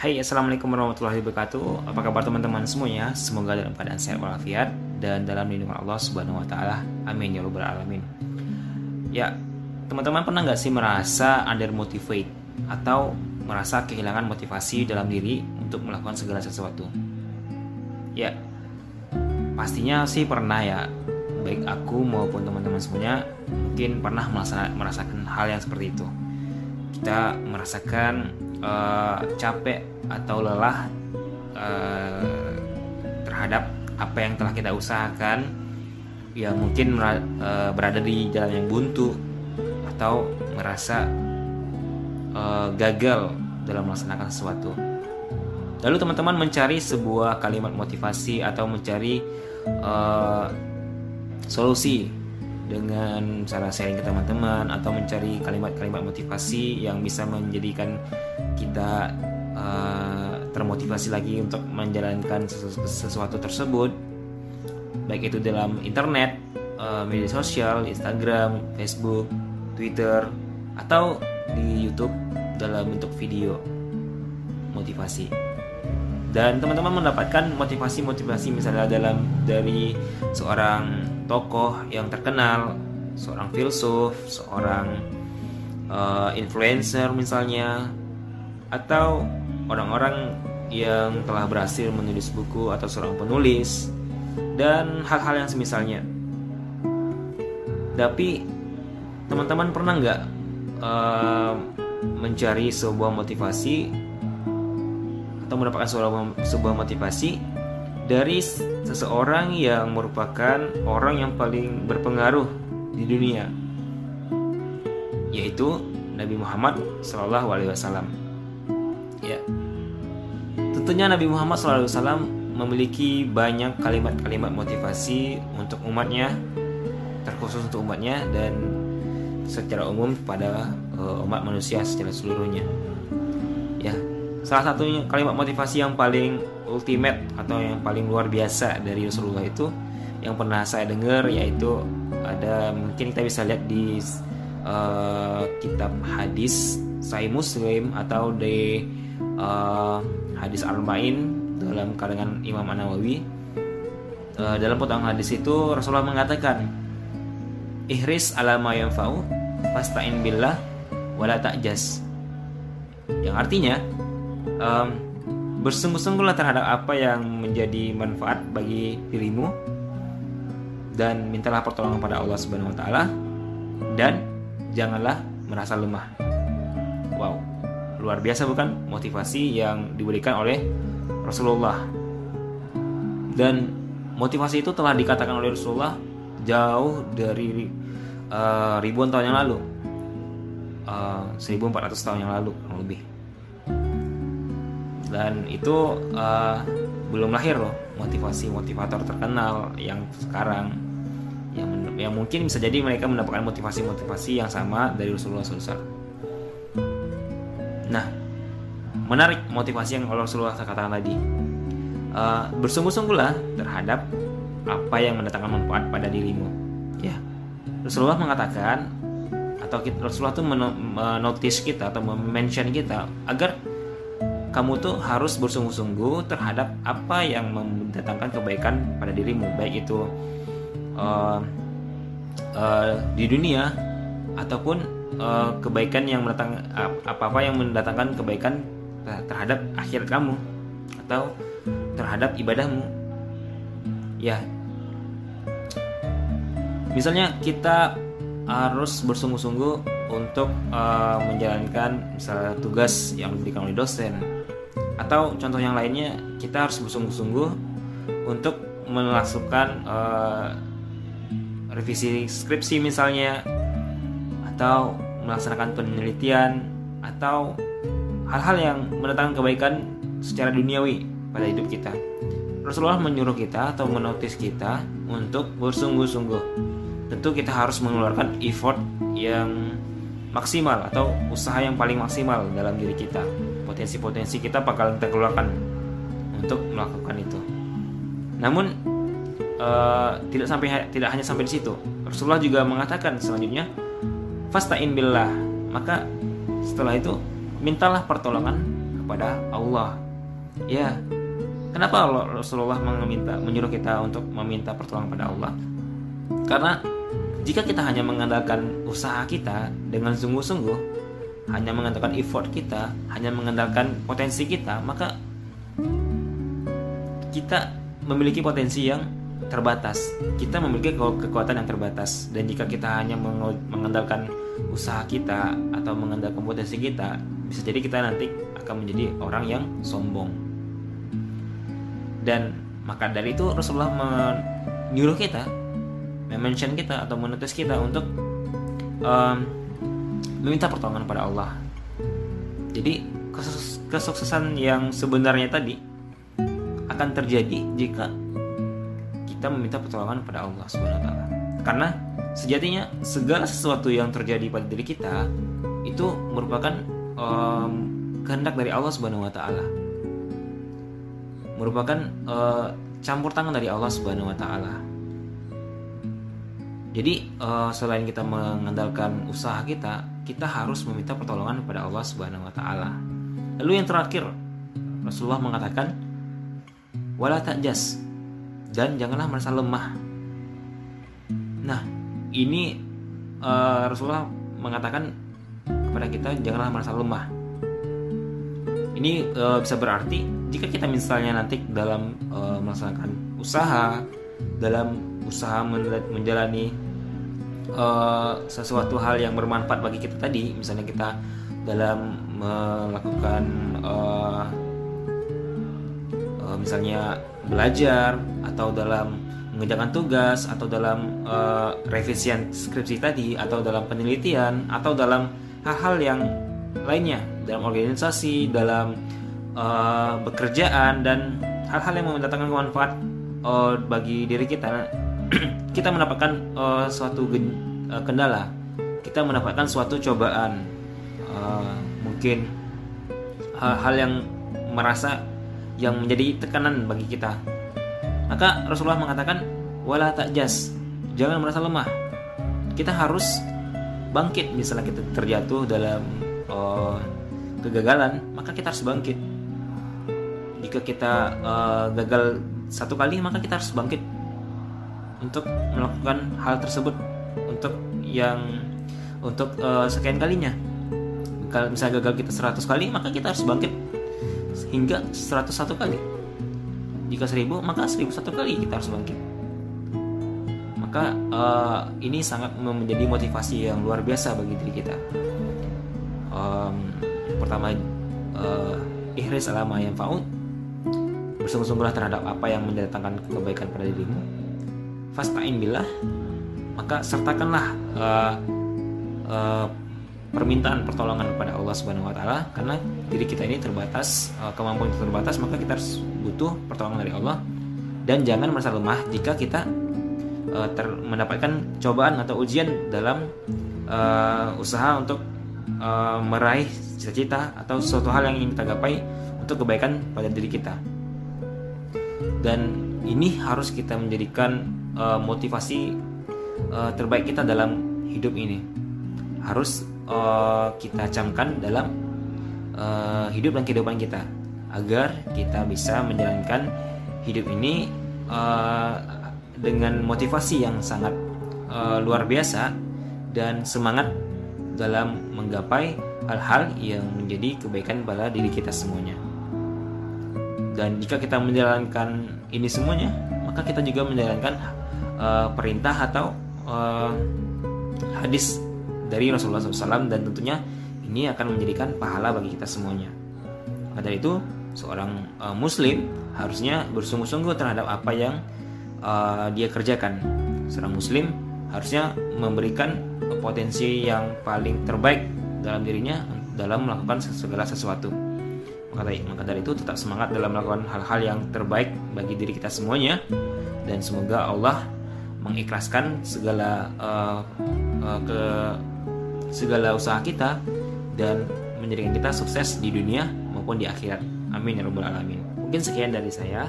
Hai assalamualaikum warahmatullahi wabarakatuh. Apa kabar teman-teman semuanya? Semoga dalam keadaan sehat walafiat Dan dalam lindungan Allah subhanahu wa ta'ala. Amin ya rabbal alamin. Ya teman-teman pernah nggak sih merasa under motivate Atau merasa kehilangan motivasi dalam diri Untuk melakukan segala sesuatu? Ya Pastinya sih pernah ya. Baik aku maupun teman-teman semuanya Mungkin pernah merasakan hal yang seperti itu Kita merasakan uh, capek atau lelah uh, terhadap apa yang telah kita usahakan yang mungkin uh, berada di jalan yang buntu atau merasa uh, gagal dalam melaksanakan sesuatu. Lalu teman-teman mencari sebuah kalimat motivasi atau mencari uh, solusi dengan cara sharing ke teman-teman atau mencari kalimat-kalimat motivasi yang bisa menjadikan kita uh, termotivasi lagi untuk menjalankan sesu sesuatu tersebut. Baik itu dalam internet, uh, media sosial, Instagram, Facebook, Twitter atau di YouTube dalam bentuk video motivasi. Dan teman-teman mendapatkan motivasi-motivasi misalnya dalam dari seorang tokoh yang terkenal, seorang filsuf, seorang uh, influencer misalnya, atau orang-orang yang telah berhasil menulis buku atau seorang penulis dan hal-hal yang semisalnya. Tapi teman-teman pernah nggak uh, mencari sebuah motivasi atau mendapatkan sebuah, sebuah motivasi dari seseorang yang merupakan orang yang paling berpengaruh di dunia yaitu Nabi Muhammad Shallallahu Alaihi Wasallam. Ya tentunya Nabi Muhammad Shallallahu Alaihi Wasallam memiliki banyak kalimat-kalimat motivasi untuk umatnya terkhusus untuk umatnya dan secara umum pada uh, umat manusia secara seluruhnya. Ya salah satunya kalimat motivasi yang paling ultimate atau yang paling luar biasa dari Rasulullah itu yang pernah saya dengar yaitu ada mungkin kita bisa lihat di uh, kitab hadis Sahih Muslim atau di uh, hadis Arba'in dalam karangan Imam An Nawawi uh, dalam potongan hadis itu Rasulullah mengatakan ihris ala ma yanfa'u fasta'in billah wala ta'jas. Yang artinya um, bersungguh-sungguhlah terhadap apa yang menjadi manfaat bagi dirimu dan mintalah pertolongan pada Allah Subhanahu wa taala dan janganlah merasa lemah. Wow, luar biasa bukan motivasi yang diberikan oleh Rasulullah. Dan motivasi itu telah dikatakan oleh Rasulullah jauh dari uh, ribuan tahun yang lalu. Uh, 1400 tahun yang lalu lebih dan itu uh, belum lahir loh motivasi motivator terkenal yang sekarang yang yang mungkin bisa jadi mereka mendapatkan motivasi-motivasi yang sama dari Rasulullah SAW. Nah, menarik motivasi yang Rasulullah katakan tadi. Uh, bersungguh-sungguhlah terhadap apa yang mendatangkan manfaat pada dirimu. Ya, Rasulullah mengatakan atau Rasulullah itu menotis kita atau mention kita agar kamu tuh harus bersungguh-sungguh terhadap apa yang mendatangkan kebaikan pada dirimu baik itu uh, uh, di dunia ataupun uh, kebaikan yang mendatang apa-apa yang mendatangkan kebaikan terhadap akhirat kamu atau terhadap ibadahmu. Ya. Misalnya kita harus bersungguh-sungguh untuk uh, menjalankan misalnya tugas yang diberikan oleh dosen atau contoh yang lainnya kita harus bersungguh-sungguh untuk melakukan uh, revisi skripsi misalnya atau melaksanakan penelitian atau hal-hal yang mendatangkan kebaikan secara duniawi pada hidup kita. Rasulullah menyuruh kita atau menotis kita untuk bersungguh-sungguh. Tentu kita harus mengeluarkan effort yang maksimal atau usaha yang paling maksimal dalam diri kita potensi-potensi kita bakal kita keluarkan untuk melakukan itu. Namun uh, tidak sampai tidak hanya sampai di situ. Rasulullah juga mengatakan selanjutnya fasta'in billah. Maka setelah itu mintalah pertolongan kepada Allah. Ya, kenapa Rasulullah meminta menyuruh kita untuk meminta pertolongan pada Allah? Karena jika kita hanya mengandalkan usaha kita dengan sungguh-sungguh, hanya mengandalkan effort kita, hanya mengandalkan potensi kita, maka kita memiliki potensi yang terbatas. Kita memiliki kekuatan yang terbatas dan jika kita hanya mengandalkan usaha kita atau mengandalkan potensi kita, bisa jadi kita nanti akan menjadi orang yang sombong. Dan maka dari itu Rasulullah menyuruh kita, mention kita atau menutus kita untuk um, meminta pertolongan pada Allah. Jadi kesuksesan yang sebenarnya tadi akan terjadi jika kita meminta pertolongan pada Allah Subhanahu. Karena sejatinya segala sesuatu yang terjadi pada diri kita itu merupakan um, kehendak dari Allah Subhanahu wa taala. Merupakan uh, campur tangan dari Allah Subhanahu wa taala. Jadi uh, selain kita mengandalkan usaha kita, kita harus meminta pertolongan kepada Allah Subhanahu wa taala. Lalu yang terakhir, Rasulullah mengatakan wala ta'jas dan janganlah merasa lemah. Nah, ini uh, Rasulullah mengatakan kepada kita janganlah merasa lemah. Ini uh, bisa berarti jika kita misalnya nanti dalam uh, melaksanakan usaha, dalam usaha menjalani uh, sesuatu hal yang bermanfaat bagi kita tadi, misalnya kita dalam melakukan uh, uh, misalnya belajar atau dalam mengerjakan tugas atau dalam uh, revisian skripsi tadi atau dalam penelitian atau dalam hal-hal yang lainnya dalam organisasi dalam uh, pekerjaan dan hal-hal yang mendatangkan manfaat uh, bagi diri kita kita mendapatkan uh, suatu uh, kendala kita mendapatkan suatu cobaan uh, mungkin hal-hal yang merasa yang menjadi tekanan bagi kita. Maka Rasulullah mengatakan wala takjas, jangan merasa lemah. Kita harus bangkit misalnya kita terjatuh dalam uh, kegagalan, maka kita harus bangkit. Jika kita uh, gagal satu kali, maka kita harus bangkit untuk melakukan hal tersebut untuk yang untuk uh, sekian kalinya. Kalau misalnya gagal kita 100 kali, maka kita harus bangkit hingga 101 kali. Jika 1000 maka 1001 kali kita harus bangkit. Maka uh, ini sangat menjadi motivasi yang luar biasa bagi diri kita. Um, pertama uh, ihris alama yang faud bersungguh-sungguhlah terhadap apa yang mendatangkan kebaikan pada dirimu fasta'in billah maka sertakanlah uh, uh, permintaan pertolongan kepada Allah Subhanahu wa taala karena diri kita ini terbatas, eh, kemampuan kita terbatas, maka kita harus butuh pertolongan dari Allah dan jangan merasa lemah jika kita uh, ter, mendapatkan cobaan atau ujian dalam uh, usaha untuk uh, meraih cita-cita atau suatu hal yang ingin kita gapai untuk kebaikan pada diri kita. Dan ini harus kita menjadikan uh, motivasi uh, terbaik kita dalam hidup ini. Harus uh, kita camkan dalam uh, hidup dan kehidupan kita agar kita bisa menjalankan hidup ini uh, dengan motivasi yang sangat uh, luar biasa dan semangat dalam menggapai hal-hal yang menjadi kebaikan pada diri kita semuanya. Dan jika kita menjalankan ini semuanya, maka kita juga menjalankan uh, perintah atau uh, hadis dari Rasulullah SAW dan tentunya ini akan menjadikan pahala bagi kita semuanya. Maka itu seorang uh, Muslim harusnya bersungguh-sungguh terhadap apa yang uh, dia kerjakan. Seorang Muslim harusnya memberikan potensi yang paling terbaik dalam dirinya dalam melakukan segala sesuatu. Maka dari, itu tetap semangat dalam melakukan hal-hal yang terbaik bagi diri kita semuanya dan semoga Allah mengikhlaskan segala uh, uh, ke segala usaha kita dan menjadikan kita sukses di dunia maupun di akhirat. Amin ya rabbal alamin. Mungkin sekian dari saya.